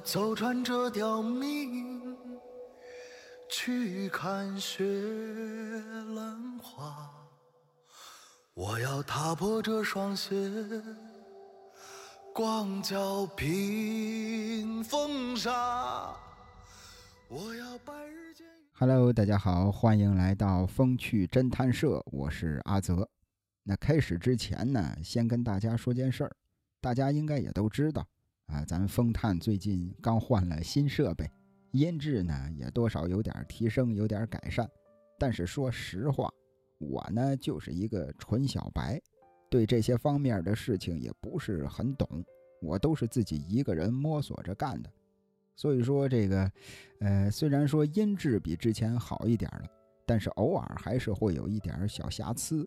走穿这条命，去看雪兰花。我要踏破这双鞋，光脚平风沙。我要白日见。Hello，大家好，欢迎来到风趣侦探社，我是阿泽。那开始之前呢，先跟大家说件事儿，大家应该也都知道啊，咱风探最近刚换了新设备，音质呢也多少有点提升，有点改善。但是说实话，我呢就是一个纯小白，对这些方面的事情也不是很懂，我都是自己一个人摸索着干的。所以说这个，呃，虽然说音质比之前好一点了，但是偶尔还是会有一点小瑕疵。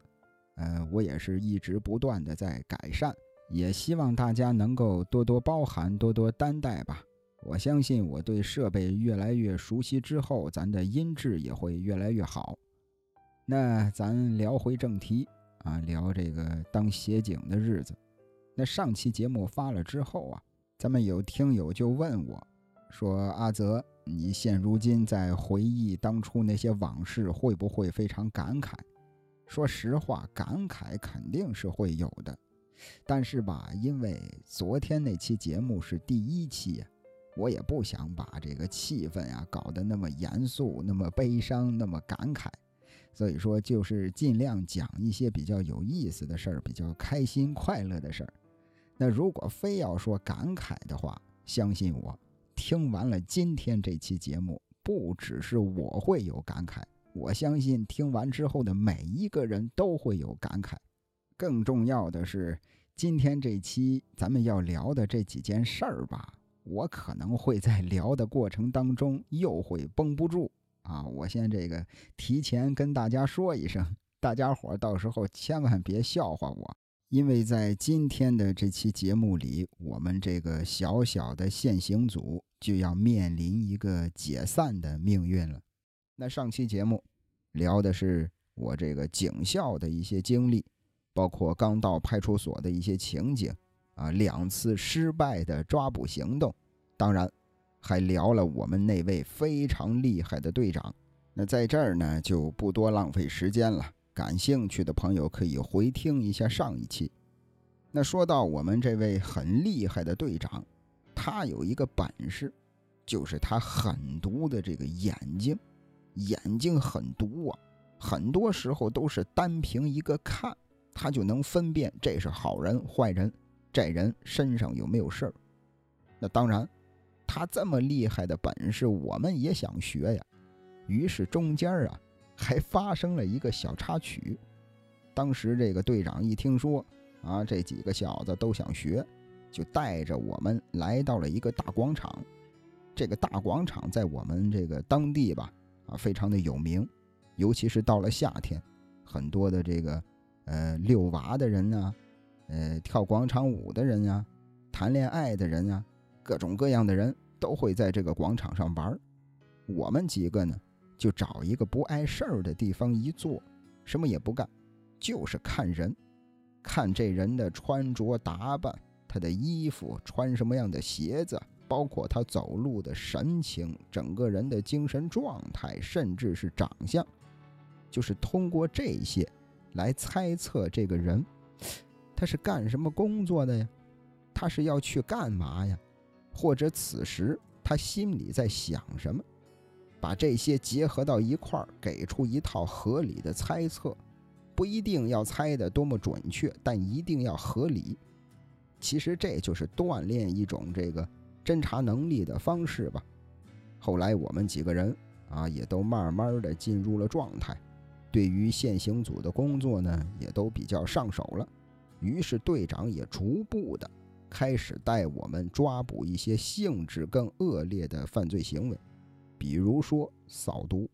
呃，我也是一直不断的在改善，也希望大家能够多多包涵，多多担待吧。我相信我对设备越来越熟悉之后，咱的音质也会越来越好。那咱聊回正题啊，聊这个当协警的日子。那上期节目发了之后啊，咱们有听友就问我。说阿泽，你现如今在回忆当初那些往事，会不会非常感慨？说实话，感慨肯定是会有的。但是吧，因为昨天那期节目是第一期，我也不想把这个气氛啊搞得那么严肃、那么悲伤、那么感慨。所以说，就是尽量讲一些比较有意思的事儿，比较开心快乐的事儿。那如果非要说感慨的话，相信我。听完了今天这期节目，不只是我会有感慨，我相信听完之后的每一个人都会有感慨。更重要的是，今天这期咱们要聊的这几件事儿吧，我可能会在聊的过程当中又会绷不住啊！我先这个提前跟大家说一声，大家伙到时候千万别笑话我。因为在今天的这期节目里，我们这个小小的现行组就要面临一个解散的命运了。那上期节目聊的是我这个警校的一些经历，包括刚到派出所的一些情景啊，两次失败的抓捕行动，当然还聊了我们那位非常厉害的队长。那在这儿呢，就不多浪费时间了。感兴趣的朋友可以回听一下上一期。那说到我们这位很厉害的队长，他有一个本事，就是他狠毒的这个眼睛，眼睛很毒啊，很多时候都是单凭一个看，他就能分辨这是好人坏人，这人身上有没有事儿。那当然，他这么厉害的本事，我们也想学呀。于是中间啊。还发生了一个小插曲，当时这个队长一听说啊，这几个小子都想学，就带着我们来到了一个大广场。这个大广场在我们这个当地吧，啊，非常的有名，尤其是到了夏天，很多的这个呃遛娃的人啊，呃跳广场舞的人啊，谈恋爱的人啊，各种各样的人都会在这个广场上玩。我们几个呢？就找一个不碍事儿的地方一坐，什么也不干，就是看人，看这人的穿着打扮，他的衣服穿什么样的鞋子，包括他走路的神情，整个人的精神状态，甚至是长相，就是通过这些来猜测这个人，他是干什么工作的呀？他是要去干嘛呀？或者此时他心里在想什么？把这些结合到一块儿，给出一套合理的猜测，不一定要猜得多么准确，但一定要合理。其实这就是锻炼一种这个侦查能力的方式吧。后来我们几个人啊，也都慢慢的进入了状态，对于现行组的工作呢，也都比较上手了。于是队长也逐步的开始带我们抓捕一些性质更恶劣的犯罪行为。比如说扫毒，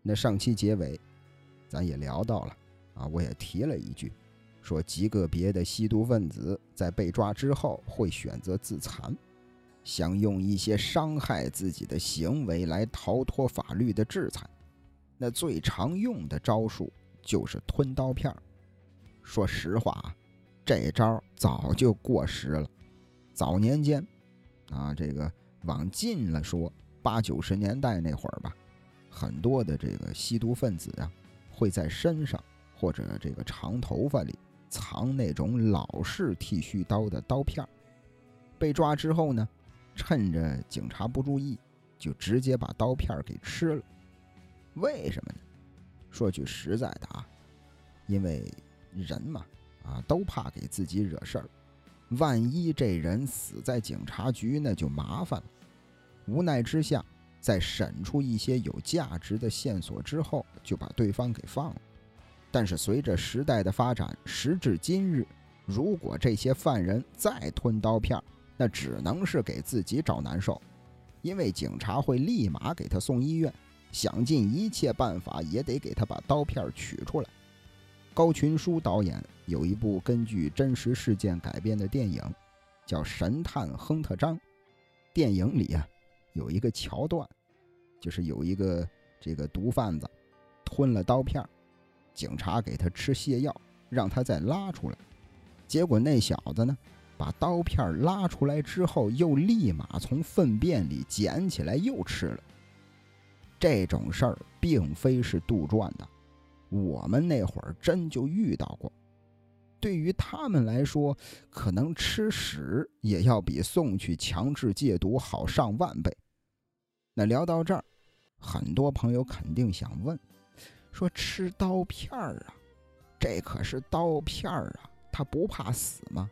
那上期结尾，咱也聊到了啊，我也提了一句，说极个别的吸毒分子在被抓之后会选择自残，想用一些伤害自己的行为来逃脱法律的制裁。那最常用的招数就是吞刀片说实话，这招早就过时了。早年间。啊，这个往近了说，八九十年代那会儿吧，很多的这个吸毒分子啊，会在身上或者这个长头发里藏那种老式剃须刀的刀片被抓之后呢，趁着警察不注意，就直接把刀片给吃了。为什么呢？说句实在的啊，因为人嘛，啊，都怕给自己惹事儿。万一这人死在警察局，那就麻烦了。无奈之下，在审出一些有价值的线索之后，就把对方给放了。但是随着时代的发展，时至今日，如果这些犯人再吞刀片，那只能是给自己找难受，因为警察会立马给他送医院，想尽一切办法也得给他把刀片取出来。高群书导演有一部根据真实事件改编的电影，叫《神探亨特张》。电影里啊，有一个桥段，就是有一个这个毒贩子吞了刀片，警察给他吃泻药，让他再拉出来。结果那小子呢，把刀片拉出来之后，又立马从粪便里捡起来又吃了。这种事儿并非是杜撰的。我们那会儿真就遇到过，对于他们来说，可能吃屎也要比送去强制戒毒好上万倍。那聊到这儿，很多朋友肯定想问：说吃刀片儿啊，这可是刀片儿啊，他不怕死吗？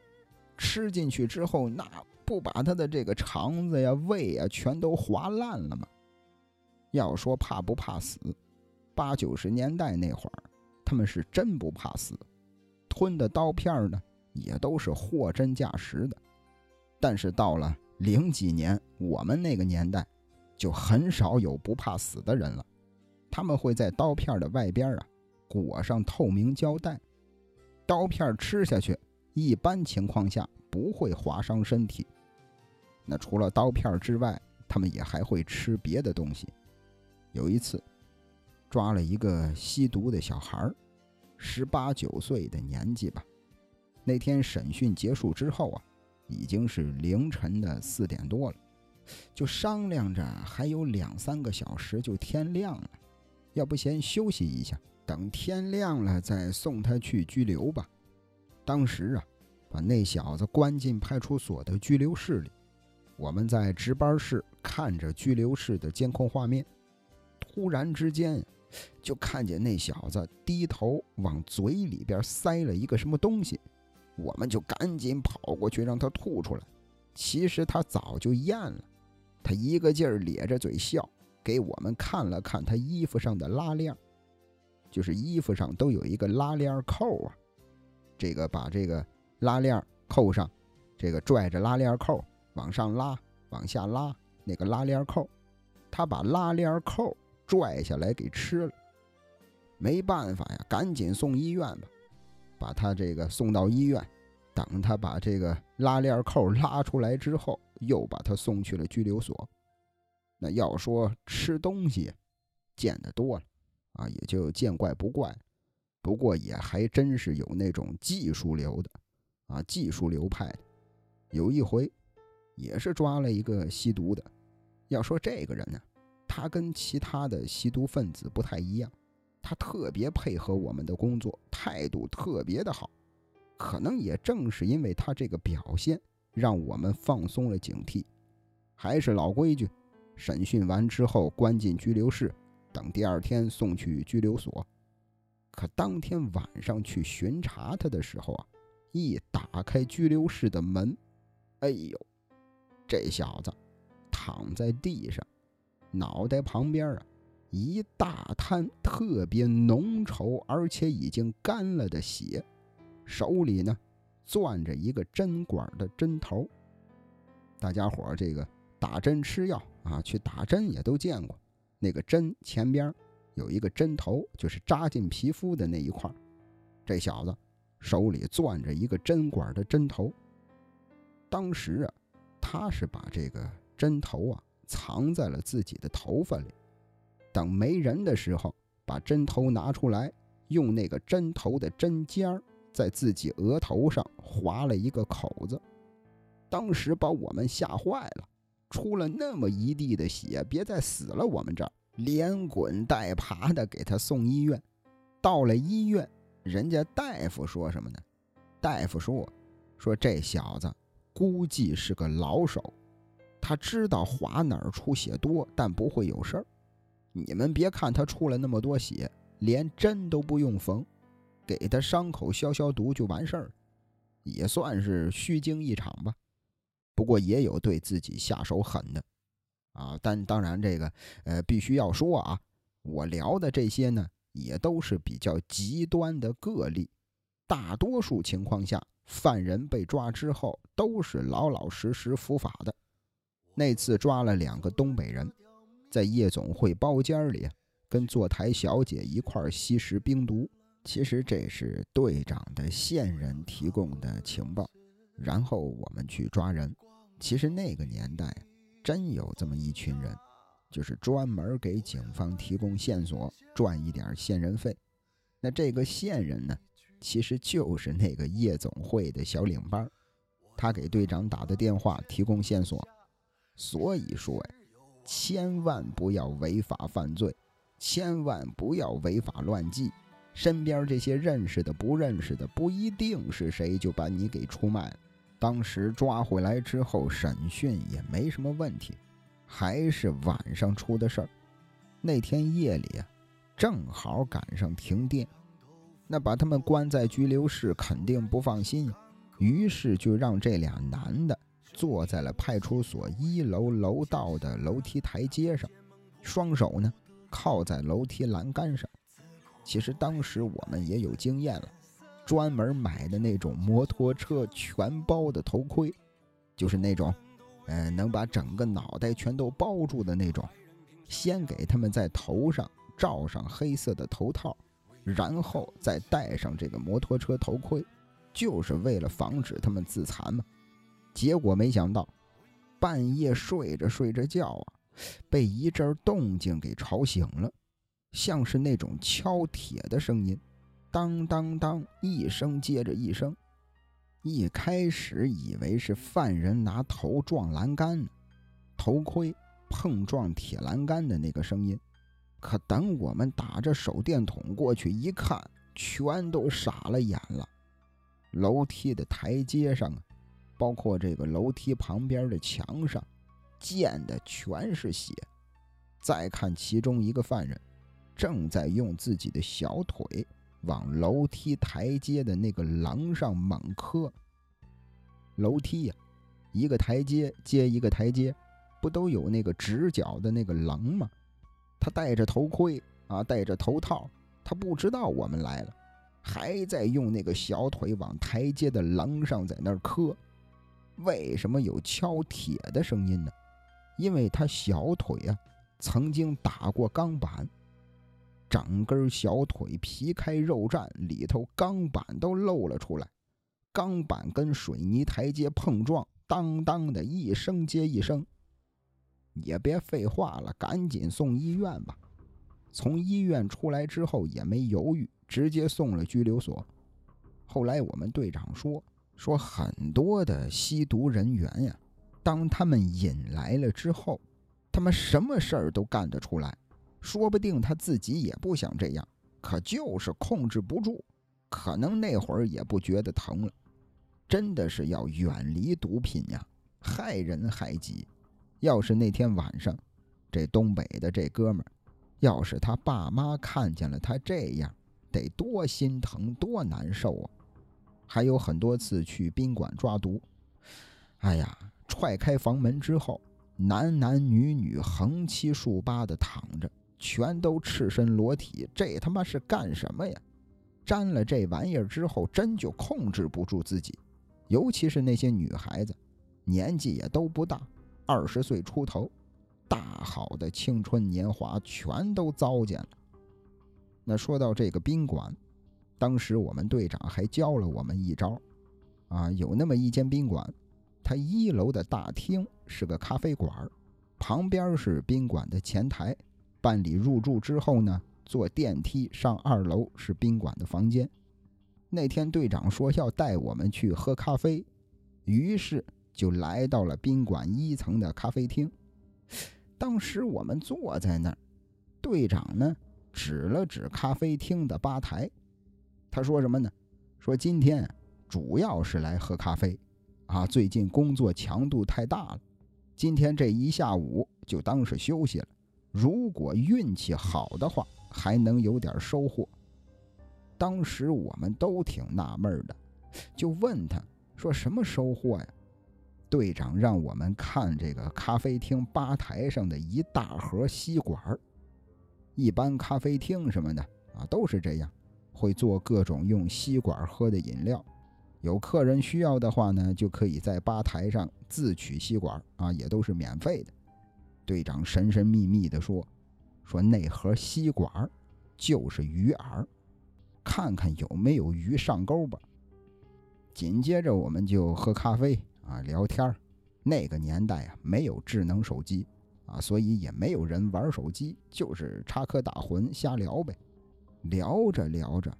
吃进去之后，那不把他的这个肠子呀、胃呀全都划烂了吗？要说怕不怕死？八九十年代那会儿，他们是真不怕死，吞的刀片呢也都是货真价实的。但是到了零几年，我们那个年代，就很少有不怕死的人了。他们会在刀片的外边啊裹上透明胶带，刀片吃下去，一般情况下不会划伤身体。那除了刀片之外，他们也还会吃别的东西。有一次。抓了一个吸毒的小孩儿，十八九岁的年纪吧。那天审讯结束之后啊，已经是凌晨的四点多了，就商量着还有两三个小时就天亮了，要不先休息一下，等天亮了再送他去拘留吧。当时啊，把那小子关进派出所的拘留室里，我们在值班室看着拘留室的监控画面，忽然之间。就看见那小子低头往嘴里边塞了一个什么东西，我们就赶紧跑过去让他吐出来。其实他早就咽了，他一个劲儿咧着嘴笑，给我们看了看他衣服上的拉链，就是衣服上都有一个拉链扣啊。这个把这个拉链扣上，这个拽着拉链扣往上拉，往下拉那个拉链扣，他把拉链扣。拽下来给吃了，没办法呀，赶紧送医院吧。把他这个送到医院，等他把这个拉链扣拉出来之后，又把他送去了拘留所。那要说吃东西，见得多了啊，也就见怪不怪。不过也还真是有那种技术流的啊，技术流派的。有一回，也是抓了一个吸毒的。要说这个人呢。他跟其他的吸毒分子不太一样，他特别配合我们的工作，态度特别的好。可能也正是因为他这个表现，让我们放松了警惕。还是老规矩，审讯完之后关进拘留室，等第二天送去拘留所。可当天晚上去巡查他的时候啊，一打开拘留室的门，哎呦，这小子躺在地上。脑袋旁边啊，一大滩特别浓稠而且已经干了的血，手里呢攥着一个针管的针头。大家伙这个打针吃药啊，去打针也都见过，那个针前边有一个针头，就是扎进皮肤的那一块。这小子手里攥着一个针管的针头。当时啊，他是把这个针头啊。藏在了自己的头发里，等没人的时候，把针头拿出来，用那个针头的针尖儿在自己额头上划了一个口子，当时把我们吓坏了。出了那么一地的血，别再死了我们这儿，连滚带爬的给他送医院。到了医院，人家大夫说什么呢？大夫说，说这小子估计是个老手，他知道划哪儿出血多，但不会有事儿。你们别看他出了那么多血，连针都不用缝，给他伤口消消毒就完事儿，也算是虚惊一场吧。不过也有对自己下手狠的，啊，但当然这个呃必须要说啊，我聊的这些呢，也都是比较极端的个例，大多数情况下，犯人被抓之后都是老老实实伏法的。那次抓了两个东北人。在夜总会包间里，跟坐台小姐一块吸食冰毒。其实这是队长的线人提供的情报，然后我们去抓人。其实那个年代真有这么一群人，就是专门给警方提供线索，赚一点线人费。那这个线人呢，其实就是那个夜总会的小领班，他给队长打的电话提供线索。所以说呀。千万不要违法犯罪，千万不要违法乱纪。身边这些认识的、不认识的，不一定是谁就把你给出卖了。当时抓回来之后审讯也没什么问题，还是晚上出的事儿。那天夜里啊，正好赶上停电，那把他们关在拘留室肯定不放心，于是就让这俩男的。坐在了派出所一楼楼道的楼梯台阶上，双手呢靠在楼梯栏杆上。其实当时我们也有经验了，专门买的那种摩托车全包的头盔，就是那种，呃，能把整个脑袋全都包住的那种。先给他们在头上罩上黑色的头套，然后再戴上这个摩托车头盔，就是为了防止他们自残嘛。结果没想到，半夜睡着睡着觉啊，被一阵动静给吵醒了，像是那种敲铁的声音，当当当，一声接着一声。一开始以为是犯人拿头撞栏杆呢，头盔碰撞铁栏杆的那个声音。可等我们打着手电筒过去一看，全都傻了眼了。楼梯的台阶上啊。包括这个楼梯旁边的墙上，溅的全是血。再看其中一个犯人，正在用自己的小腿往楼梯台阶的那个廊上猛磕。楼梯呀，一个台阶接一个台阶，不都有那个直角的那个棱吗？他戴着头盔啊，戴着头套，他不知道我们来了，还在用那个小腿往台阶的棱上在那儿磕。为什么有敲铁的声音呢？因为他小腿啊，曾经打过钢板，整根小腿皮开肉绽，里头钢板都露了出来。钢板跟水泥台阶碰撞，当当的一声接一声。也别废话了，赶紧送医院吧。从医院出来之后也没犹豫，直接送了拘留所。后来我们队长说。说很多的吸毒人员呀，当他们引来了之后，他们什么事儿都干得出来。说不定他自己也不想这样，可就是控制不住。可能那会儿也不觉得疼了。真的是要远离毒品呀，害人害己。要是那天晚上，这东北的这哥们儿，要是他爸妈看见了他这样，得多心疼，多难受啊！还有很多次去宾馆抓毒，哎呀，踹开房门之后，男男女女横七竖八的躺着，全都赤身裸体，这他妈是干什么呀？沾了这玩意儿之后，真就控制不住自己，尤其是那些女孩子，年纪也都不大，二十岁出头，大好的青春年华全都糟践了。那说到这个宾馆。当时我们队长还教了我们一招，啊，有那么一间宾馆，它一楼的大厅是个咖啡馆，旁边是宾馆的前台。办理入住之后呢，坐电梯上二楼是宾馆的房间。那天队长说要带我们去喝咖啡，于是就来到了宾馆一层的咖啡厅。当时我们坐在那儿，队长呢指了指咖啡厅的吧台，他说什么呢？说今天主要是来喝咖啡，啊，最近工作强度太大了，今天这一下午就当是休息了。如果运气好的话，还能有点收获。当时我们都挺纳闷的，就问他说：“什么收获呀？”队长让我们看这个咖啡厅吧台上的一大盒吸管一般咖啡厅什么的啊，都是这样，会做各种用吸管喝的饮料。有客人需要的话呢，就可以在吧台上自取吸管啊，也都是免费的。队长神神秘秘地说：“说那盒吸管就是鱼饵，看看有没有鱼上钩吧。”紧接着我们就喝咖啡啊，聊天那个年代啊，没有智能手机啊，所以也没有人玩手机，就是插科打诨瞎聊呗。聊着聊着，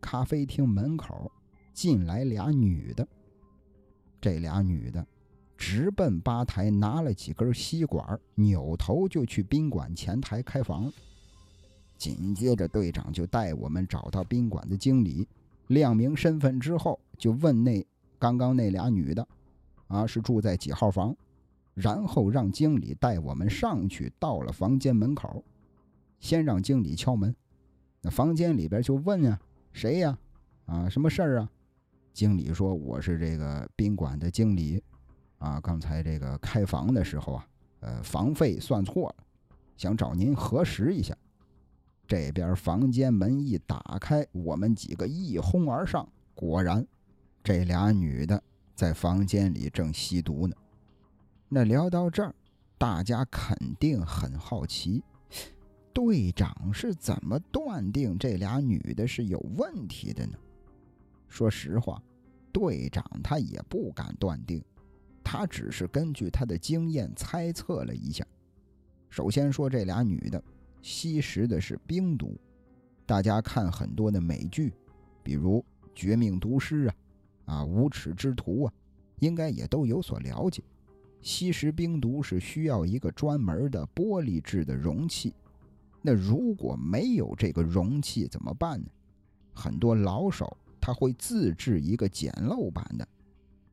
咖啡厅门口进来俩女的。这俩女的。直奔吧台，拿了几根吸管，扭头就去宾馆前台开房。紧接着，队长就带我们找到宾馆的经理，亮明身份之后，就问那刚刚那俩女的，啊，是住在几号房？然后让经理带我们上去。到了房间门口，先让经理敲门。那房间里边就问呀：“谁呀？啊，什么事儿啊？”经理说：“我是这个宾馆的经理。”啊，刚才这个开房的时候啊，呃，房费算错了，想找您核实一下。这边房间门一打开，我们几个一哄而上，果然，这俩女的在房间里正吸毒呢。那聊到这儿，大家肯定很好奇，队长是怎么断定这俩女的是有问题的呢？说实话，队长他也不敢断定。他只是根据他的经验猜测了一下。首先说这俩女的吸食的是冰毒，大家看很多的美剧，比如《绝命毒师》啊，啊《无耻之徒》啊，应该也都有所了解。吸食冰毒是需要一个专门的玻璃制的容器，那如果没有这个容器怎么办呢？很多老手他会自制一个简陋版的。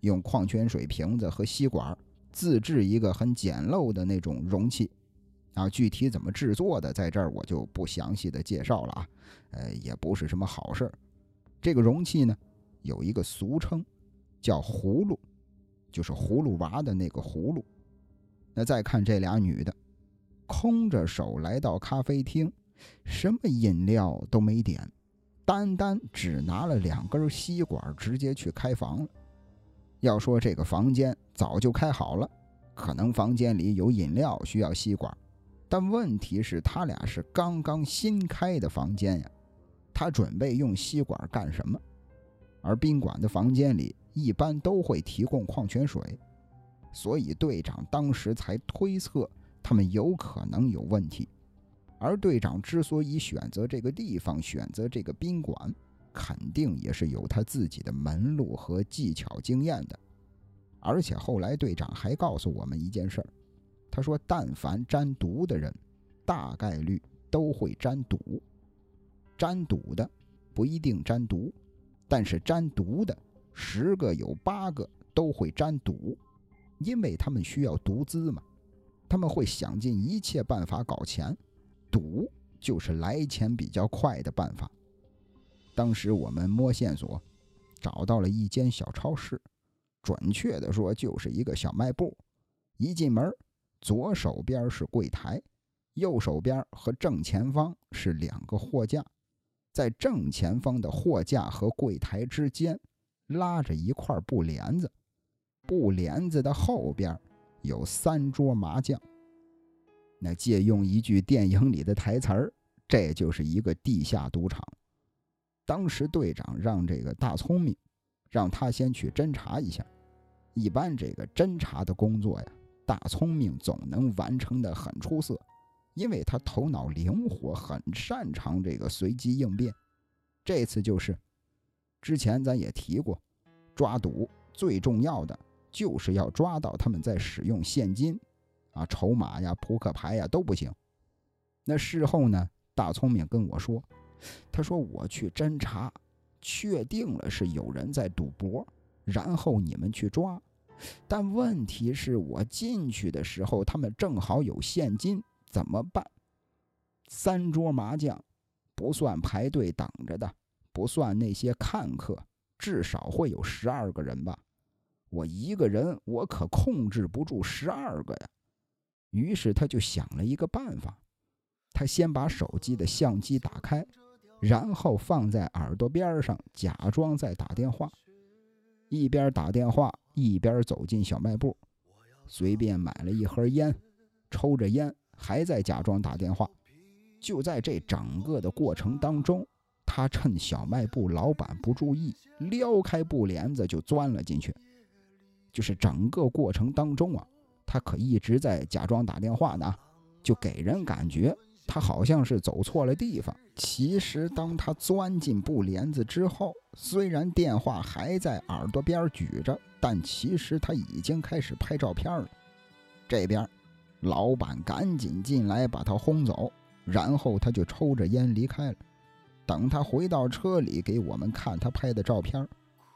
用矿泉水瓶子和吸管自制一个很简陋的那种容器，啊，具体怎么制作的，在这儿我就不详细的介绍了啊，呃，也不是什么好事儿。这个容器呢，有一个俗称，叫葫芦，就是葫芦娃的那个葫芦。那再看这俩女的，空着手来到咖啡厅，什么饮料都没点，单单只拿了两根吸管，直接去开房了。要说这个房间早就开好了，可能房间里有饮料需要吸管，但问题是，他俩是刚刚新开的房间呀，他准备用吸管干什么？而宾馆的房间里一般都会提供矿泉水，所以队长当时才推测他们有可能有问题。而队长之所以选择这个地方，选择这个宾馆。肯定也是有他自己的门路和技巧经验的，而且后来队长还告诉我们一件事儿，他说，但凡沾毒的人，大概率都会沾赌。沾赌的不一定沾毒，但是沾毒的十个有八个都会沾赌，因为他们需要毒资嘛，他们会想尽一切办法搞钱，赌就是来钱比较快的办法。当时我们摸线索，找到了一间小超市，准确的说就是一个小卖部。一进门，左手边是柜台，右手边和正前方是两个货架，在正前方的货架和柜台之间拉着一块布帘子，布帘子的后边有三桌麻将。那借用一句电影里的台词儿，这就是一个地下赌场。当时队长让这个大聪明，让他先去侦查一下。一般这个侦查的工作呀，大聪明总能完成的很出色，因为他头脑灵活，很擅长这个随机应变。这次就是，之前咱也提过，抓赌最重要的就是要抓到他们在使用现金，啊，筹码呀、扑克牌呀都不行。那事后呢，大聪明跟我说，他说我去侦查，确定了是有人在赌博，然后你们去抓。但问题是我进去的时候，他们正好有现金，怎么办？三桌麻将，不算排队等着的，不算那些看客，至少会有十二个人吧。我一个人，我可控制不住十二个呀。于是他就想了一个办法，他先把手机的相机打开，然后放在耳朵边上，假装在打电话，一边打电话。一边走进小卖部，随便买了一盒烟，抽着烟，还在假装打电话。就在这整个的过程当中，他趁小卖部老板不注意，撩开布帘子就钻了进去。就是整个过程当中啊，他可一直在假装打电话呢，就给人感觉。他好像是走错了地方。其实，当他钻进布帘子之后，虽然电话还在耳朵边举着，但其实他已经开始拍照片了。这边，老板赶紧进来把他轰走，然后他就抽着烟离开了。等他回到车里给我们看他拍的照片，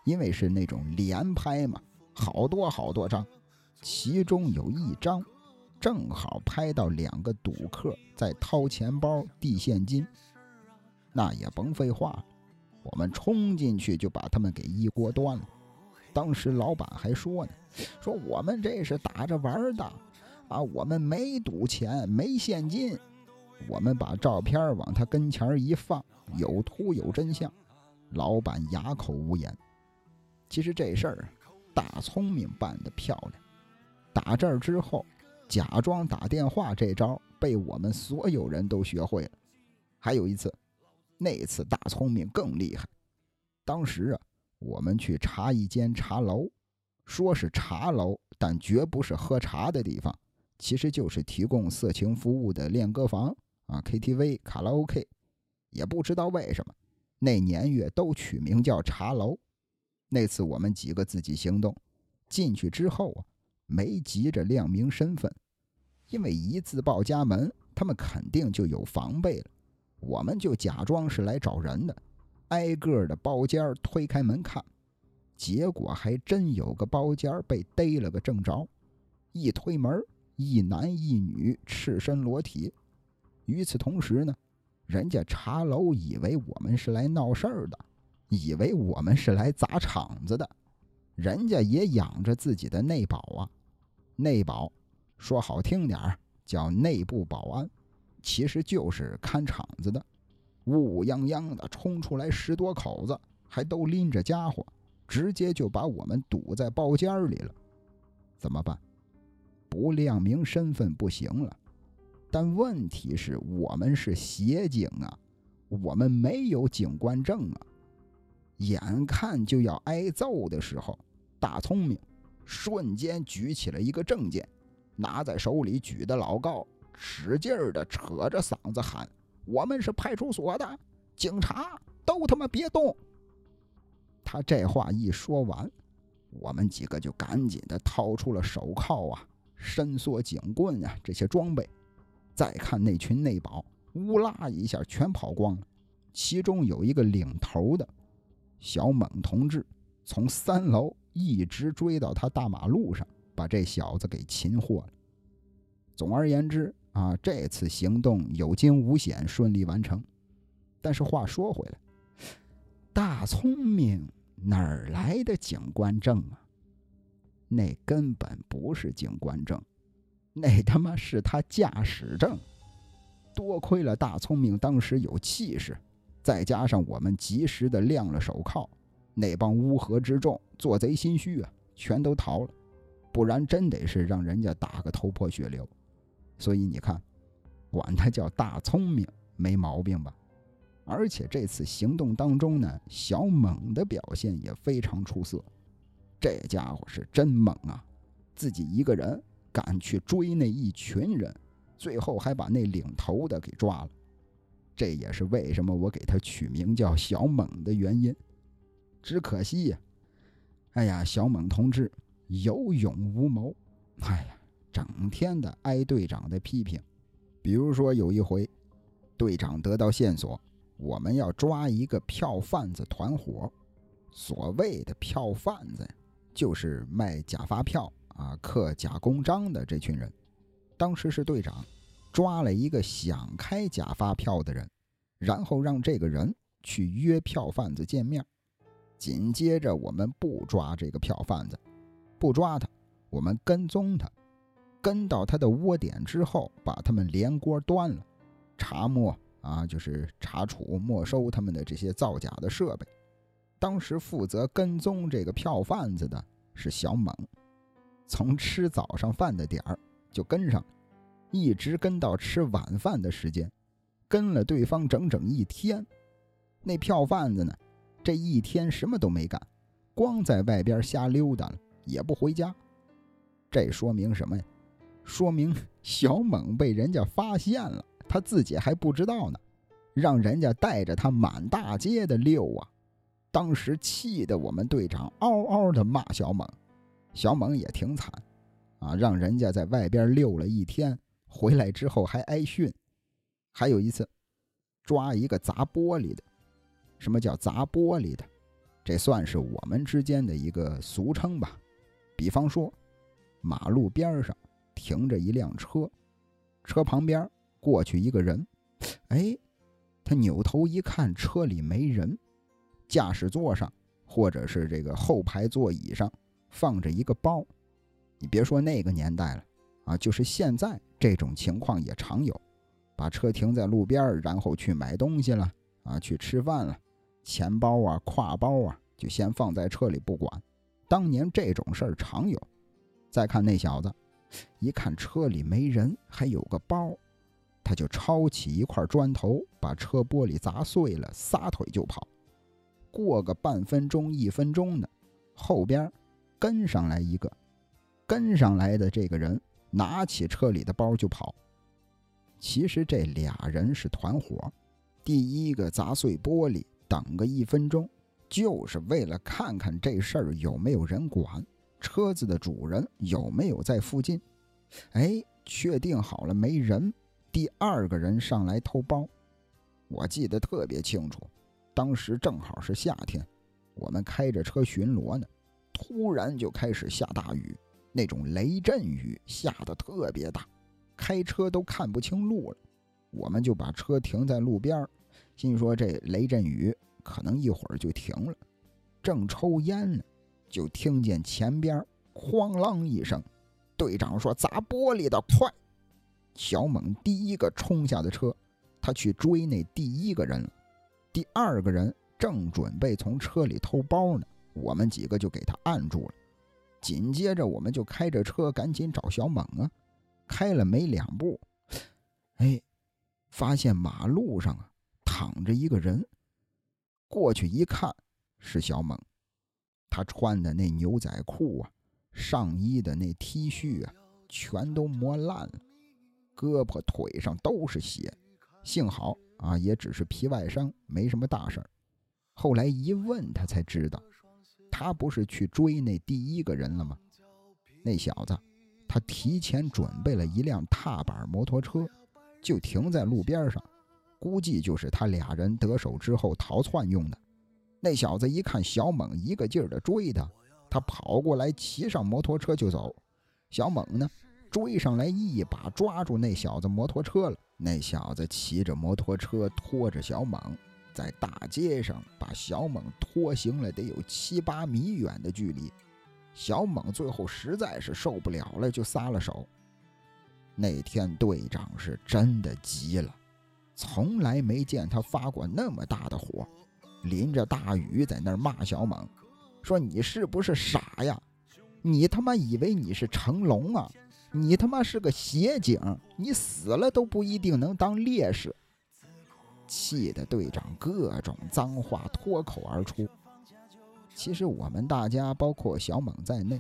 因为是那种连拍嘛，好多好多张，其中有一张。正好拍到两个赌客在掏钱包递现金，那也甭废话，我们冲进去就把他们给一锅端了。当时老板还说呢，说我们这是打着玩的，啊，我们没赌钱，没现金。我们把照片往他跟前一放，有图有真相。老板哑口无言。其实这事儿，大聪明办得漂亮。打这儿之后。假装打电话这招被我们所有人都学会了。还有一次，那次大聪明更厉害。当时啊，我们去查一间茶楼，说是茶楼，但绝不是喝茶的地方，其实就是提供色情服务的练歌房啊，KTV、卡拉 OK。也不知道为什么，那年月都取名叫茶楼。那次我们几个自己行动，进去之后啊。没急着亮明身份，因为一自报家门，他们肯定就有防备了。我们就假装是来找人的，挨个的包间推开门看，结果还真有个包间被逮了个正着。一推门，一男一女赤身裸体。与此同时呢，人家茶楼以为我们是来闹事儿的，以为我们是来砸场子的，人家也养着自己的内保啊。内保，说好听点儿叫内部保安，其实就是看场子的。乌乌泱泱的冲出来十多口子，还都拎着家伙，直接就把我们堵在包间里了。怎么办？不亮明身份不行了。但问题是我们是协警啊，我们没有警官证啊。眼看就要挨揍的时候，大聪明。瞬间举起了一个证件，拿在手里举得老高，使劲儿的扯着嗓子喊：“我们是派出所的警察，都他妈别动！”他这话一说完，我们几个就赶紧的掏出了手铐啊、伸缩警棍啊这些装备。再看那群内保，乌拉一下全跑光了。其中有一个领头的小猛同志，从三楼。一直追到他大马路上，把这小子给擒获了。总而言之啊，这次行动有惊无险，顺利完成。但是话说回来，大聪明哪儿来的警官证啊？那根本不是警官证，那他妈是他驾驶证。多亏了大聪明当时有气势，再加上我们及时的亮了手铐。那帮乌合之众做贼心虚啊，全都逃了，不然真得是让人家打个头破血流。所以你看，管他叫大聪明没毛病吧？而且这次行动当中呢，小猛的表现也非常出色。这家伙是真猛啊，自己一个人敢去追那一群人，最后还把那领头的给抓了。这也是为什么我给他取名叫小猛的原因。只可惜呀，哎呀，小猛同志有勇无谋。哎呀，整天的挨队长的批评。比如说有一回，队长得到线索，我们要抓一个票贩子团伙。所谓的票贩子，就是卖假发票啊、刻假公章的这群人。当时是队长抓了一个想开假发票的人，然后让这个人去约票贩子见面。紧接着，我们不抓这个票贩子，不抓他，我们跟踪他，跟到他的窝点之后，把他们连锅端了，查没啊，就是查处、没收他们的这些造假的设备。当时负责跟踪这个票贩子的是小猛，从吃早上饭的点儿就跟上，一直跟到吃晚饭的时间，跟了对方整整一天。那票贩子呢？这一天什么都没干，光在外边瞎溜达了，也不回家。这说明什么呀？说明小猛被人家发现了，他自己还不知道呢，让人家带着他满大街的溜啊！当时气得我们队长嗷嗷的骂小猛，小猛也挺惨啊，让人家在外边溜了一天，回来之后还挨训。还有一次，抓一个砸玻璃的。什么叫砸玻璃的？这算是我们之间的一个俗称吧。比方说，马路边上停着一辆车，车旁边过去一个人，哎，他扭头一看，车里没人，驾驶座上或者是这个后排座椅上放着一个包。你别说那个年代了啊，就是现在这种情况也常有，把车停在路边，然后去买东西了啊，去吃饭了。钱包啊，挎包啊，就先放在车里不管。当年这种事儿常有。再看那小子，一看车里没人，还有个包，他就抄起一块砖头，把车玻璃砸碎了，撒腿就跑。过个半分钟、一分钟的，后边跟上来一个，跟上来的这个人拿起车里的包就跑。其实这俩人是团伙，第一个砸碎玻璃。等个一分钟，就是为了看看这事儿有没有人管，车子的主人有没有在附近。哎，确定好了没人，第二个人上来偷包。我记得特别清楚，当时正好是夏天，我们开着车巡逻呢，突然就开始下大雨，那种雷阵雨下的特别大，开车都看不清路了。我们就把车停在路边。心说这雷阵雨可能一会儿就停了，正抽烟呢，就听见前边哐啷一声，队长说：“砸玻璃的快！”小猛第一个冲下的车，他去追那第一个人了。第二个人正准备从车里偷包呢，我们几个就给他按住了。紧接着我们就开着车赶紧找小猛啊，开了没两步，哎，发现马路上啊。躺着一个人，过去一看是小猛，他穿的那牛仔裤啊，上衣的那 T 恤啊，全都磨烂了，胳膊腿上都是血，幸好啊，也只是皮外伤，没什么大事儿。后来一问他才知道，他不是去追那第一个人了吗？那小子，他提前准备了一辆踏板摩托车，就停在路边上。估计就是他俩人得手之后逃窜用的。那小子一看小猛一个劲儿的追他，他跑过来骑上摩托车就走。小猛呢，追上来一把抓住那小子摩托车了。那小子骑着摩托车拖着小猛，在大街上把小猛拖行了得有七八米远的距离。小猛最后实在是受不了了，就撒了手。那天队长是真的急了。从来没见他发过那么大的火，淋着大雨在那儿骂小猛，说你是不是傻呀？你他妈以为你是成龙啊？你他妈是个协警，你死了都不一定能当烈士。气的队长各种脏话脱口而出。其实我们大家，包括小猛在内，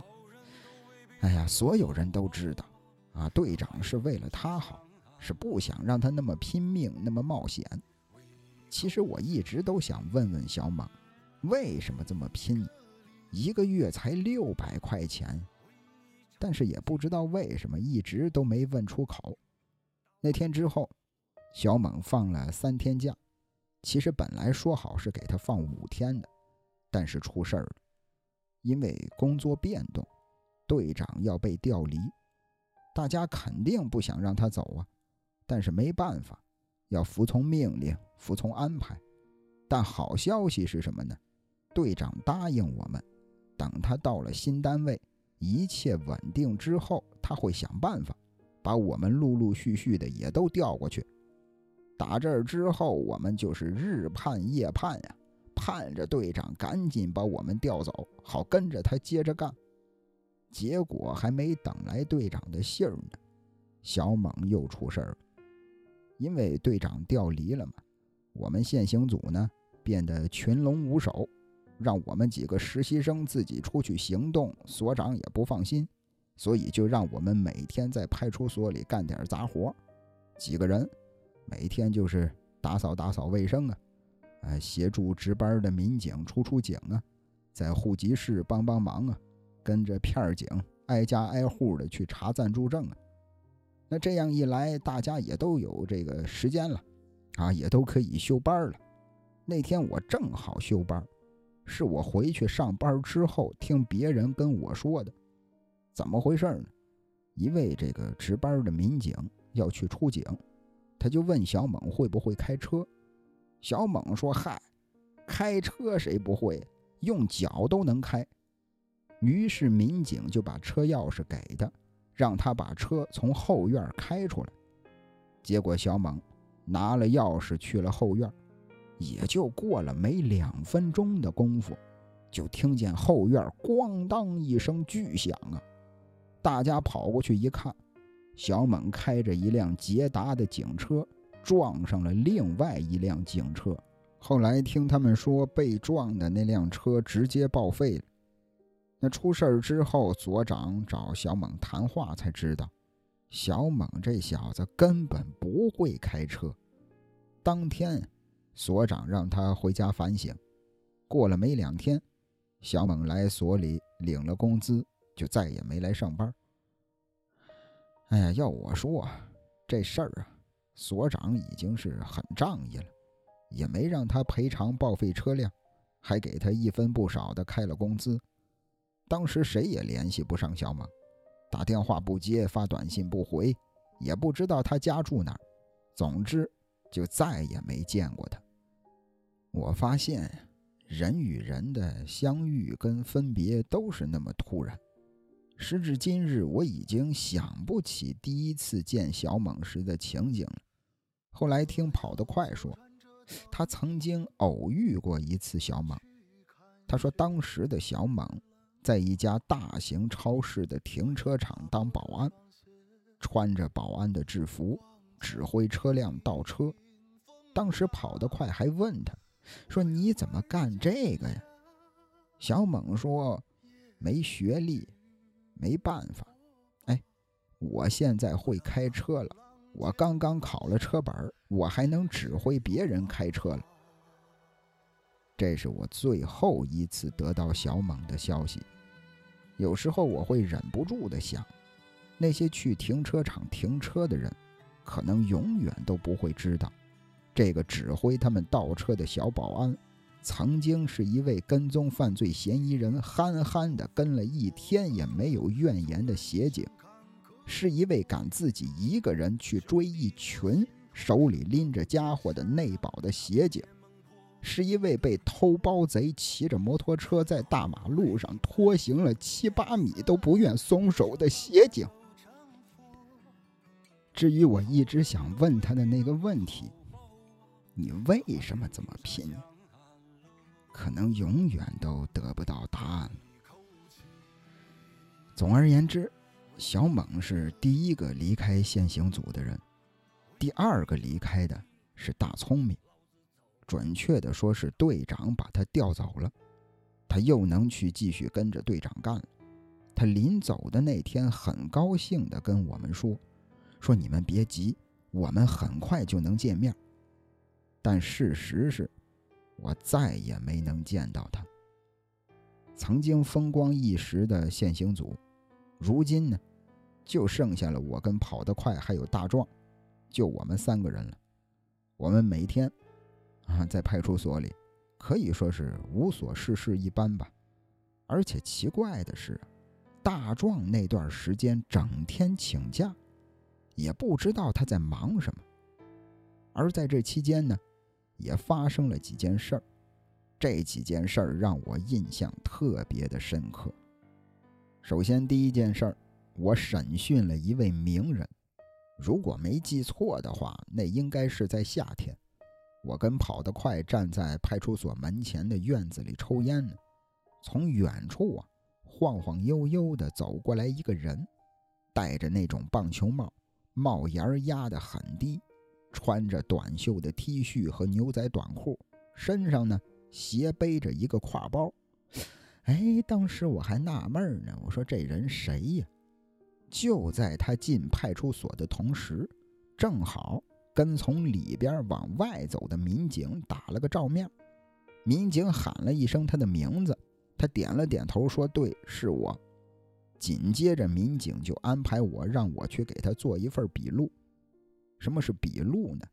哎呀，所有人都知道，啊，队长是为了他好。是不想让他那么拼命，那么冒险。其实我一直都想问问小猛，为什么这么拼？一个月才六百块钱，但是也不知道为什么一直都没问出口。那天之后，小猛放了三天假，其实本来说好是给他放五天的，但是出事儿了，因为工作变动，队长要被调离，大家肯定不想让他走啊，但是没办法，要服从命令，服从安排。但好消息是什么呢？队长答应我们，等他到了新单位，一切稳定之后，他会想办法把我们陆陆续续的也都调过去。打这儿之后，我们就是日盼夜盼呀，盼着队长赶紧把我们调走，好跟着他接着干。结果还没等来队长的信儿呢，小猛又出事儿了。因为队长调离了嘛，我们现行组呢。变得群龙无首，让我们几个实习生自己出去行动，所长也不放心，所以就让我们每天在派出所里干点杂活。几个人每天就是打扫打扫卫生啊，呃，协助值班的民警出出警啊，在户籍室帮帮忙啊，跟着片警挨家挨户的去查暂住证啊。那这样一来，大家也都有这个时间了，啊，也都可以休班了。那天我正好休班，是我回去上班之后听别人跟我说的。怎么回事呢？一位这个值班的民警要去出警，他就问小猛会不会开车。小猛说：“嗨，开车谁不会？用脚都能开。”于是民警就把车钥匙给他，让他把车从后院开出来。结果小猛拿了钥匙去了后院。也就过了没两分钟的功夫，就听见后院咣当一声巨响啊！大家跑过去一看，小猛开着一辆捷达的警车撞上了另外一辆警车。后来听他们说，被撞的那辆车直接报废了。那出事儿之后，所长找小猛谈话，才知道小猛这小子根本不会开车。当天。所长让他回家反省。过了没两天，小猛来所里领了工资，就再也没来上班。哎呀，要我说，这事儿啊，所长已经是很仗义了，也没让他赔偿报废车辆，还给他一分不少的开了工资。当时谁也联系不上小猛，打电话不接，发短信不回，也不知道他家住哪儿。总之，就再也没见过他。我发现，人与人的相遇跟分别都是那么突然。时至今日，我已经想不起第一次见小猛时的情景了。后来听跑得快说，他曾经偶遇过一次小猛。他说，当时的小猛在一家大型超市的停车场当保安，穿着保安的制服，指挥车辆倒车。当时跑得快还问他。说你怎么干这个呀？小猛说：“没学历，没办法。哎，我现在会开车了，我刚刚考了车本，我还能指挥别人开车了。”这是我最后一次得到小猛的消息。有时候我会忍不住的想，那些去停车场停车的人，可能永远都不会知道。这个指挥他们倒车的小保安，曾经是一位跟踪犯罪嫌疑人憨憨的跟了一天也没有怨言的协警，是一位敢自己一个人去追一群手里拎着家伙的内保的协警，是一位被偷包贼骑着摩托车在大马路上拖行了七八米都不愿松手的协警。至于我一直想问他的那个问题。你为什么这么拼？可能永远都得不到答案。总而言之，小猛是第一个离开现行组的人，第二个离开的是大聪明。准确的说，是队长把他调走了，他又能去继续跟着队长干了。他临走的那天，很高兴的跟我们说：“说你们别急，我们很快就能见面。”但事实是，我再也没能见到他。曾经风光一时的现行组，如今呢，就剩下了我跟跑得快还有大壮，就我们三个人了。我们每天啊在派出所里，可以说是无所事事一般吧。而且奇怪的是，大壮那段时间整天请假，也不知道他在忙什么。而在这期间呢，也发生了几件事儿，这几件事儿让我印象特别的深刻。首先，第一件事儿，我审讯了一位名人。如果没记错的话，那应该是在夏天。我跟跑得快站在派出所门前的院子里抽烟呢。从远处啊，晃晃悠悠地走过来一个人，戴着那种棒球帽，帽檐压得很低，穿着短袖的 T 恤和牛仔短裤，身上呢斜背着一个挎包。哎，当时我还纳闷呢，我说这人谁呀？就在他进派出所的同时，正好跟从里边往外走的民警打了个照面。民警喊了一声他的名字，他点了点头，说：“对，是我。”紧接着，民警就安排我让我去给他做一份笔录。什么是笔录呢？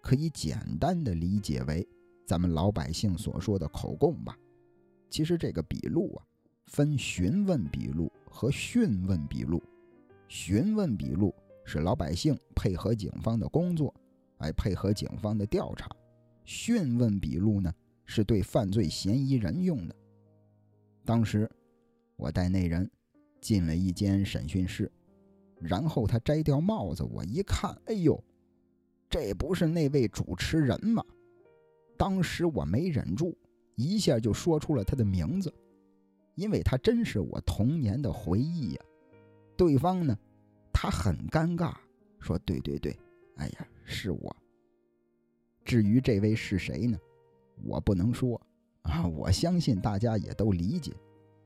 可以简单的理解为咱们老百姓所说的口供吧。其实这个笔录啊，分询问笔录和讯问笔录。询问笔录是老百姓配合警方的工作，来配合警方的调查；讯问笔录呢，是对犯罪嫌疑人用的。当时我带那人进了一间审讯室，然后他摘掉帽子，我一看，哎呦，这不是那位主持人吗？当时我没忍住。一下就说出了他的名字，因为他真是我童年的回忆呀。对方呢，他很尴尬，说：“对对对，哎呀，是我。”至于这位是谁呢？我不能说啊。我相信大家也都理解，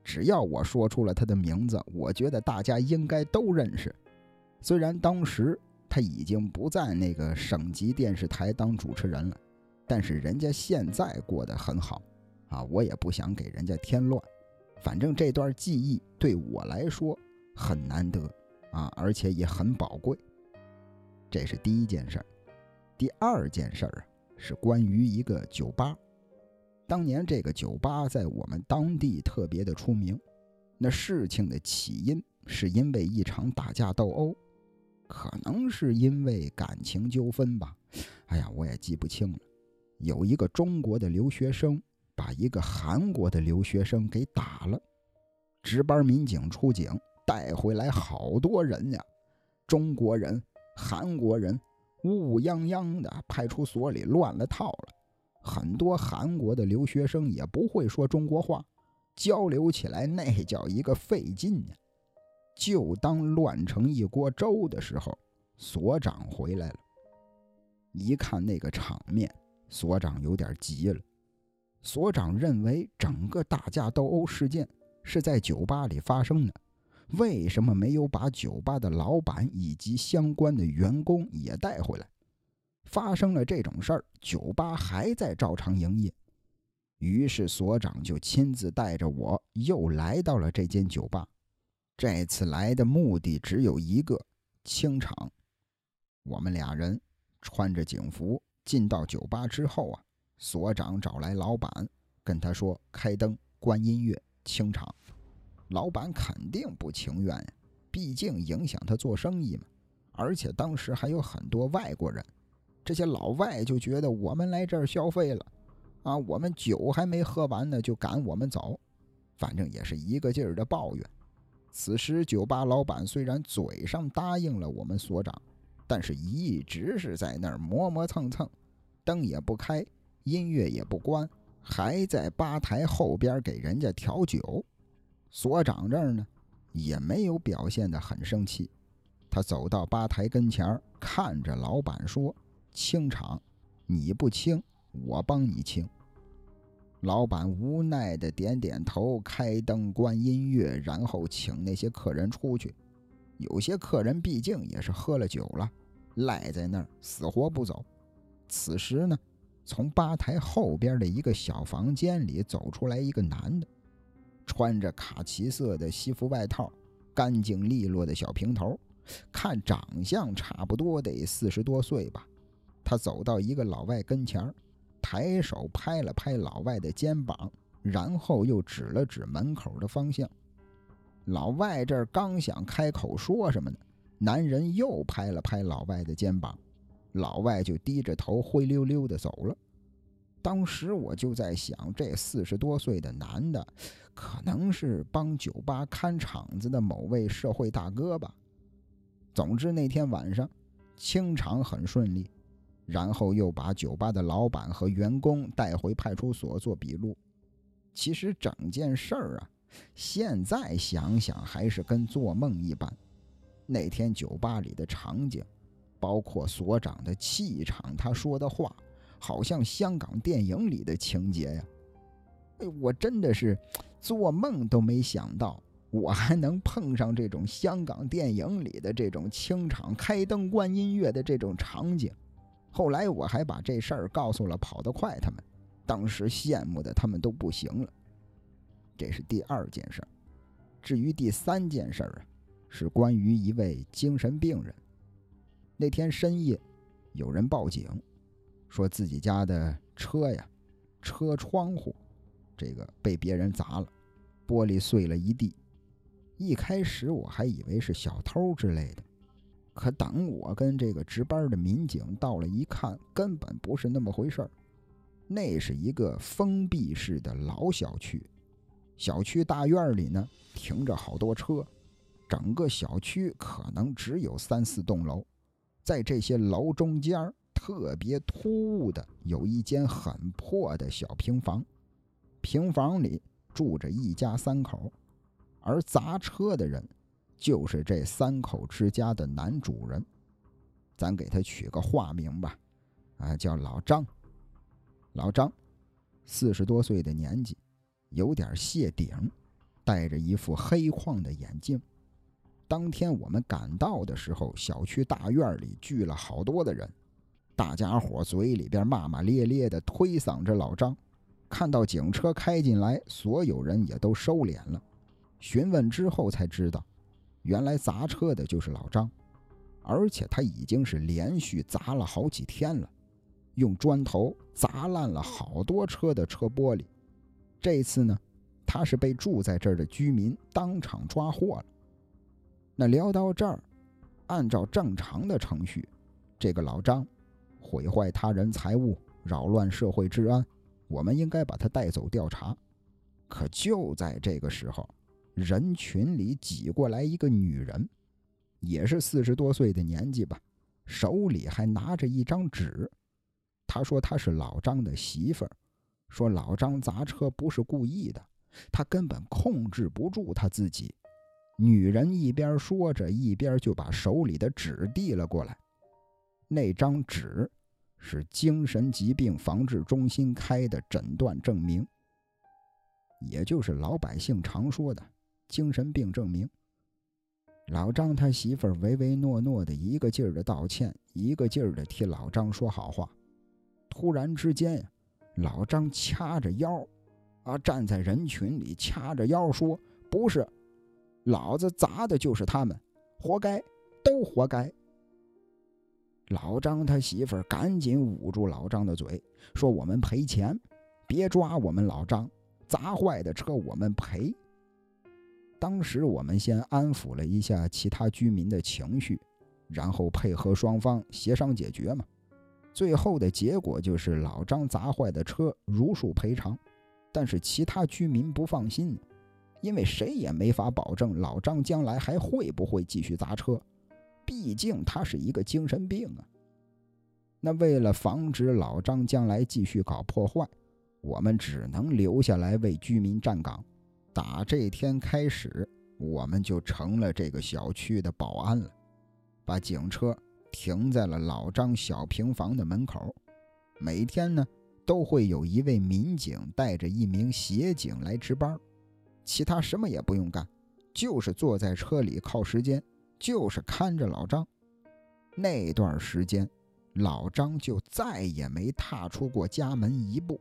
只要我说出了他的名字，我觉得大家应该都认识。虽然当时他已经不在那个省级电视台当主持人了，但是人家现在过得很好。啊，我也不想给人家添乱，反正这段记忆对我来说很难得啊，而且也很宝贵。这是第一件事儿。第二件事儿啊，是关于一个酒吧。当年这个酒吧在我们当地特别的出名。那事情的起因是因为一场打架斗殴，可能是因为感情纠纷吧。哎呀，我也记不清了。有一个中国的留学生。把一个韩国的留学生给打了，值班民警出警，带回来好多人呀，中国人、韩国人，乌乌泱泱的，派出所里乱了套了。很多韩国的留学生也不会说中国话，交流起来那叫一个费劲呀。就当乱成一锅粥的时候，所长回来了，一看那个场面，所长有点急了。所长认为整个打架斗殴事件是在酒吧里发生的，为什么没有把酒吧的老板以及相关的员工也带回来？发生了这种事儿，酒吧还在照常营业。于是所长就亲自带着我又来到了这间酒吧。这次来的目的只有一个：清场。我们俩人穿着警服进到酒吧之后啊。所长找来老板，跟他说：“开灯、关音乐、清场。”老板肯定不情愿，毕竟影响他做生意嘛。而且当时还有很多外国人，这些老外就觉得我们来这儿消费了，啊，我们酒还没喝完呢，就赶我们走，反正也是一个劲儿的抱怨。此时，酒吧老板虽然嘴上答应了我们所长，但是一直是在那儿磨磨蹭蹭，灯也不开。音乐也不关，还在吧台后边给人家调酒。所长这儿呢，也没有表现得很生气。他走到吧台跟前，看着老板说：“清场，你不清，我帮你清。”老板无奈的点点头，开灯关音乐，然后请那些客人出去。有些客人毕竟也是喝了酒了，赖在那儿死活不走。此时呢。从吧台后边的一个小房间里走出来一个男的，穿着卡其色的西服外套，干净利落的小平头，看长相差不多得四十多岁吧。他走到一个老外跟前儿抬手拍了拍老外的肩膀，然后又指了指门口的方向。老外这儿刚想开口说什么呢，男人又拍了拍老外的肩膀，老外就低着头灰溜溜的走了。当时我就在想，这四十多岁的男的，可能是帮酒吧看场子的某位社会大哥吧。总之那天晚上清场很顺利，然后又把酒吧的老板和员工带回派出所做笔录。其实整件事儿啊，现在想想还是跟做梦一般。那天酒吧里的场景，包括所长的气场，他说的话。好像香港电影里的情节呀！哎，我真的是 做梦都没想到，我还能碰上这种香港电影里的这种清场、开灯、关音乐的这种场景。后来我还把这事儿告诉了跑得快他们，当时羡慕的他们都不行了。这是第二件事。至于第三件事啊，是关于一位精神病人。那天深夜，有人报警。说自己家的车呀，车窗户，这个被别人砸了，玻璃碎了一地。一开始我还以为是小偷之类的，可等我跟这个值班的民警到了一看，根本不是那么回事儿。那是一个封闭式的老小区，小区大院里呢停着好多车，整个小区可能只有三四栋楼，在这些楼中间特别突兀的，有一间很破的小平房，平房里住着一家三口，而砸车的人就是这三口之家的男主人，咱给他取个化名吧，啊，叫老张。老张，四十多岁的年纪，有点谢顶，戴着一副黑框的眼镜。当天我们赶到的时候，小区大院里聚了好多的人。大家伙嘴里边骂骂咧咧的推搡着老张，看到警车开进来，所有人也都收敛了。询问之后才知道，原来砸车的就是老张，而且他已经是连续砸了好几天了，用砖头砸烂了好多车的车玻璃。这次呢，他是被住在这儿的居民当场抓获了。那聊到这儿，按照正常的程序，这个老张。毁坏他人财物，扰乱社会治安，我们应该把他带走调查。可就在这个时候，人群里挤过来一个女人，也是四十多岁的年纪吧，手里还拿着一张纸。她说她是老张的媳妇儿，说老张砸车不是故意的，他根本控制不住他自己。女人一边说着，一边就把手里的纸递了过来。那张纸。是精神疾病防治中心开的诊断证明，也就是老百姓常说的精神病证明。老张他媳妇儿唯唯诺诺的，一个劲儿的道歉，一个劲儿的替老张说好话。突然之间呀，老张掐着腰，啊，站在人群里掐着腰说：“不是，老子砸的就是他们，活该，都活该。”老张他媳妇儿赶紧捂住老张的嘴，说：“我们赔钱，别抓我们老张，砸坏的车我们赔。”当时我们先安抚了一下其他居民的情绪，然后配合双方协商解决嘛。最后的结果就是老张砸坏的车如数赔偿，但是其他居民不放心，因为谁也没法保证老张将来还会不会继续砸车。毕竟他是一个精神病啊。那为了防止老张将来继续搞破坏，我们只能留下来为居民站岗。打这天开始，我们就成了这个小区的保安了，把警车停在了老张小平房的门口。每天呢，都会有一位民警带着一名协警来值班，其他什么也不用干，就是坐在车里靠时间。就是看着老张，那段时间，老张就再也没踏出过家门一步。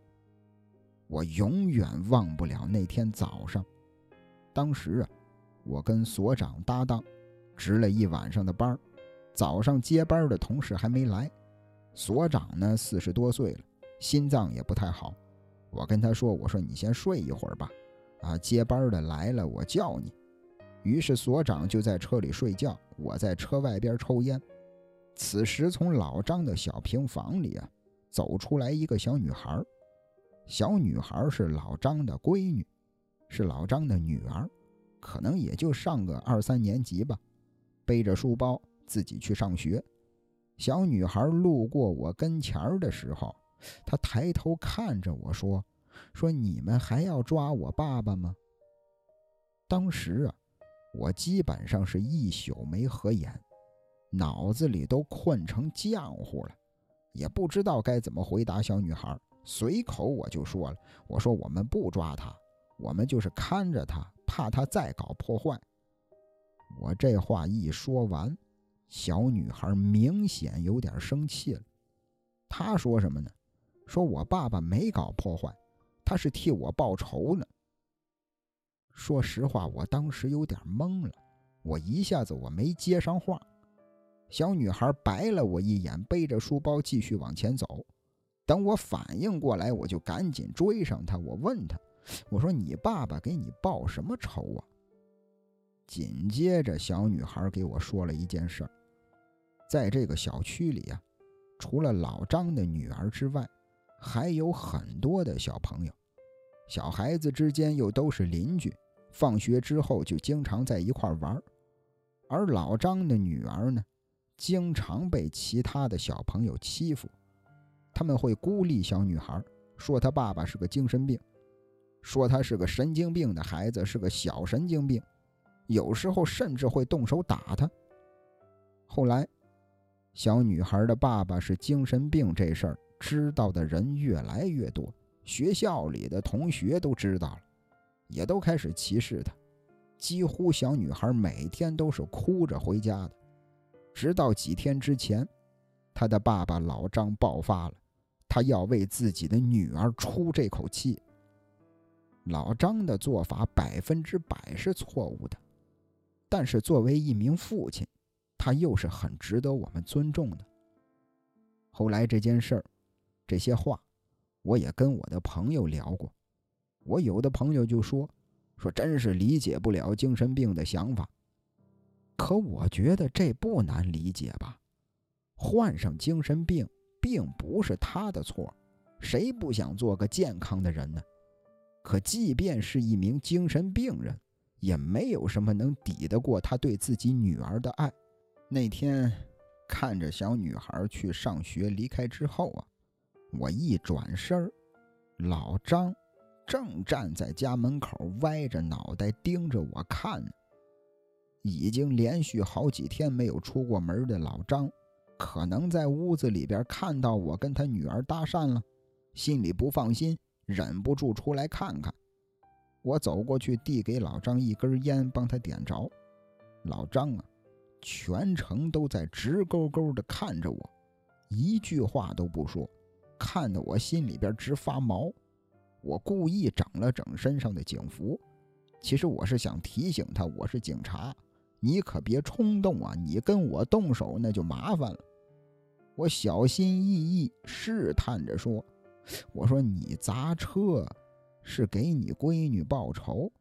我永远忘不了那天早上，当时啊，我跟所长搭档，值了一晚上的班儿。早上接班的同事还没来，所长呢四十多岁了，心脏也不太好。我跟他说：“我说你先睡一会儿吧，啊，接班的来了我叫你。”于是所长就在车里睡觉，我在车外边抽烟。此时从老张的小平房里啊走出来一个小女孩，小女孩是老张的闺女，是老张的女儿。可能也就上个二三年级吧，背着书包自己去上学。小女孩路过我跟前儿的时候，她抬头看着我说：“说你们还要抓我爸爸吗？”当时啊，我基本上是一宿没合眼，脑子里都困成浆糊了，也不知道该怎么回答小女孩。随口我就说了：“我说我们不抓他，我们就是看着他。”怕他再搞破坏。我这话一说完，小女孩明显有点生气了。她说什么呢？说我爸爸没搞破坏，他是替我报仇呢。说实话，我当时有点懵了，我一下子我没接上话。小女孩白了我一眼，背着书包继续往前走。等我反应过来，我就赶紧追上她。我问她。我说：“你爸爸给你报什么仇啊？”紧接着，小女孩给我说了一件事儿：在这个小区里啊，除了老张的女儿之外，还有很多的小朋友，小孩子之间又都是邻居，放学之后就经常在一块玩。而老张的女儿呢，经常被其他的小朋友欺负，他们会孤立小女孩，说她爸爸是个精神病。说她是个神经病的孩子，是个小神经病，有时候甚至会动手打她。后来，小女孩的爸爸是精神病这事儿知道的人越来越多，学校里的同学都知道了，也都开始歧视她。几乎小女孩每天都是哭着回家的，直到几天之前，她的爸爸老张爆发了，他要为自己的女儿出这口气。老张的做法百分之百是错误的，但是作为一名父亲，他又是很值得我们尊重的。后来这件事儿，这些话，我也跟我的朋友聊过。我有的朋友就说：“说真是理解不了精神病的想法。”可我觉得这不难理解吧？患上精神病并不是他的错，谁不想做个健康的人呢？可即便是一名精神病人，也没有什么能抵得过他对自己女儿的爱。那天，看着小女孩去上学离开之后啊，我一转身老张正站在家门口，歪着脑袋盯着我看。已经连续好几天没有出过门的老张，可能在屋子里边看到我跟他女儿搭讪了，心里不放心。忍不住出来看看，我走过去递给老张一根烟，帮他点着。老张啊，全程都在直勾勾地看着我，一句话都不说，看得我心里边直发毛。我故意整了整身上的警服，其实我是想提醒他，我是警察，你可别冲动啊！你跟我动手那就麻烦了。我小心翼翼试探着说。我说你砸车是给你闺女报仇，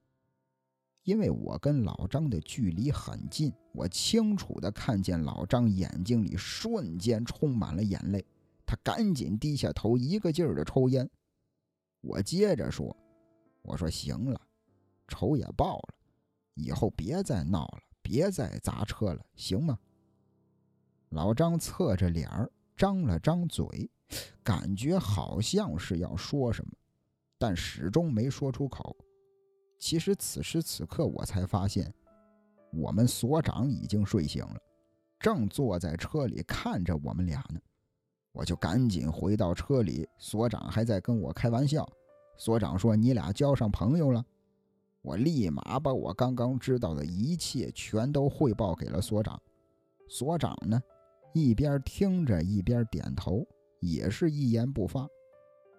因为我跟老张的距离很近，我清楚的看见老张眼睛里瞬间充满了眼泪，他赶紧低下头，一个劲儿的抽烟。我接着说：“我说行了，仇也报了，以后别再闹了，别再砸车了，行吗？”老张侧着脸儿，张了张嘴。感觉好像是要说什么，但始终没说出口。其实此时此刻，我才发现，我们所长已经睡醒了，正坐在车里看着我们俩呢。我就赶紧回到车里，所长还在跟我开玩笑。所长说：“你俩交上朋友了。”我立马把我刚刚知道的一切全都汇报给了所长。所长呢，一边听着一边点头。也是一言不发。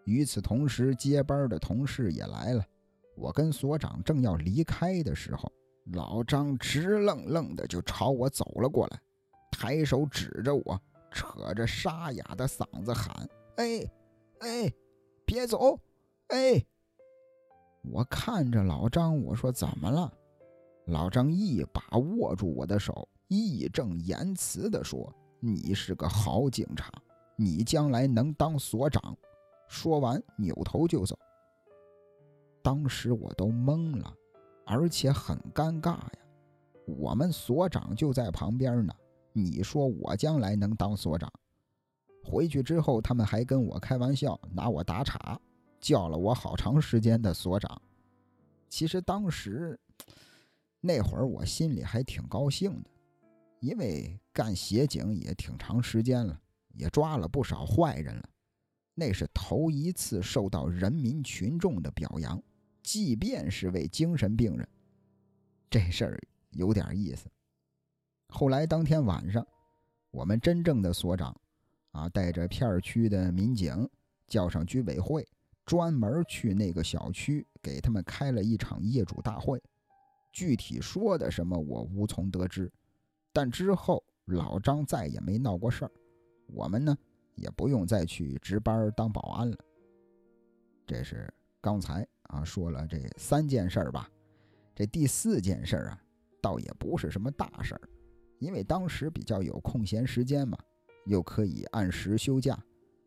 与此同时，接班的同事也来了。我跟所长正要离开的时候，老张直愣愣的就朝我走了过来，抬手指着我，扯着沙哑的嗓子喊：“哎，哎，别走！哎！”我看着老张，我说：“怎么了？”老张一把握住我的手，义正言辞地说：“你是个好警察，你将来能当所长。”说完，扭头就走。当时我都懵了。而且很尴尬呀，我们所长就在旁边呢。你说我将来能当所长？回去之后，他们还跟我开玩笑，拿我打岔，叫了我好长时间的所长。其实当时 那会儿我心里还挺高兴的，因为干协警也挺长时间了，也抓了不少坏人了，那是头一次受到人民群众的表扬。即便是为精神病人，这事儿有点意思。后来当天晚上，我们真正的所长，啊，带着片区的民警，叫上居委会，专门去那个小区给他们开了一场业主大会。具体说的什么，我无从得知。但之后老张再也没闹过事儿，我们呢也不用再去值班当保安了。这是刚才。啊，说了这三件事儿吧，这第四件事儿啊，倒也不是什么大事儿，因为当时比较有空闲时间嘛，又可以按时休假，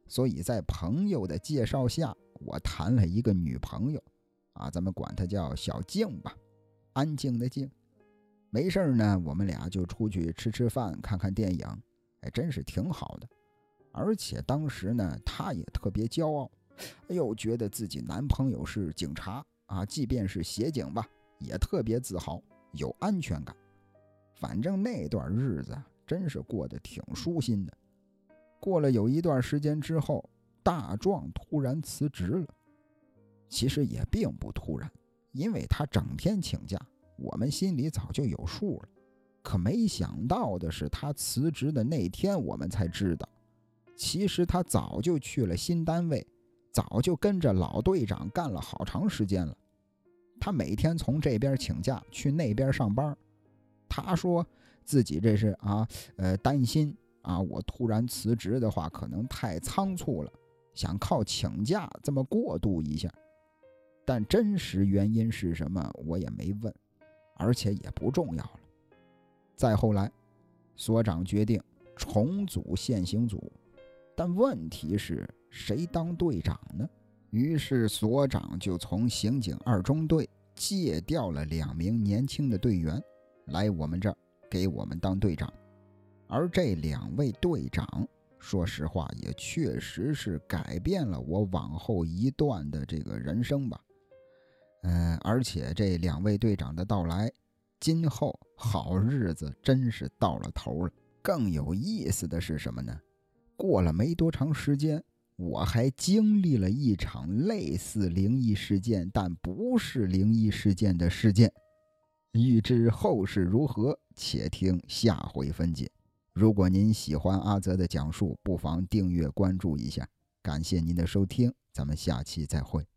所以在朋友的介绍下，我谈了一个女朋友，啊，咱们管她叫小静吧，安静的静。没事儿呢，我们俩就出去吃吃饭，看看电影，哎，真是挺好的。而且当时呢，她也特别骄傲。哎呦，觉得自己男朋友是警察啊，即便是协警吧，也特别自豪，有安全感。反正那段日子真是过得挺舒心的。过了有一段时间之后，大壮突然辞职了。其实也并不突然，因为他整天请假，我们心里早就有数了。可没想到的是，他辞职的那天，我们才知道，其实他早就去了新单位。早就跟着老队长干了好长时间了，他每天从这边请假去那边上班。他说自己这是啊，呃，担心啊，我突然辞职的话可能太仓促了，想靠请假这么过渡一下。但真实原因是什么，我也没问，而且也不重要了。再后来，所长决定重组现行组，但问题是。谁当队长呢？于是所长就从刑警二中队借调了两名年轻的队员，来我们这儿给我们当队长。而这两位队长，说实话也确实是改变了我往后一段的这个人生吧。嗯，而且这两位队长的到来，今后好日子真是到了头了。更有意思的是什么呢？过了没多长时间。我还经历了一场类似灵异事件，但不是灵异事件的事件。欲知后事如何，且听下回分解。如果您喜欢阿泽的讲述，不妨订阅关注一下。感谢您的收听，咱们下期再会。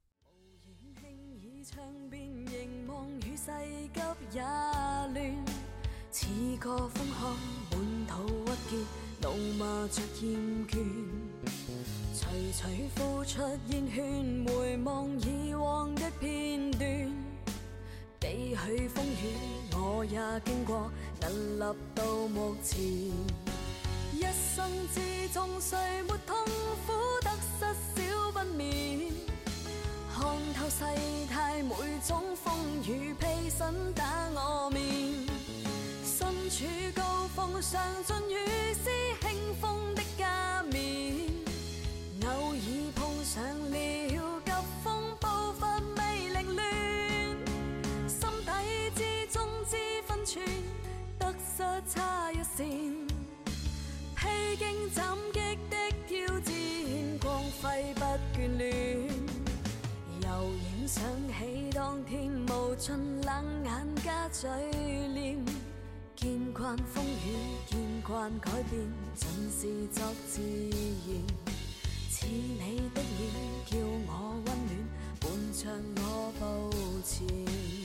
个风寒，满肚郁结，怒骂着厌倦徐徐付出烟圈，回望以往的片段，几许风雨我也经过，屹立到目前。一生之中谁没痛苦得失少不免，看透世态每种风雨披身打我面，身处高峰上尽雨丝轻风的加冕。偶尔碰上了急风步伐未凌乱，心底之中知分寸，得失差一线。披荆斩棘的挑战，光辉不眷恋。悠然想起当天无尽冷眼加嘴脸，见惯风雨，见惯改变，尽是作自然。似你的脸，叫我温暖，伴着我步前。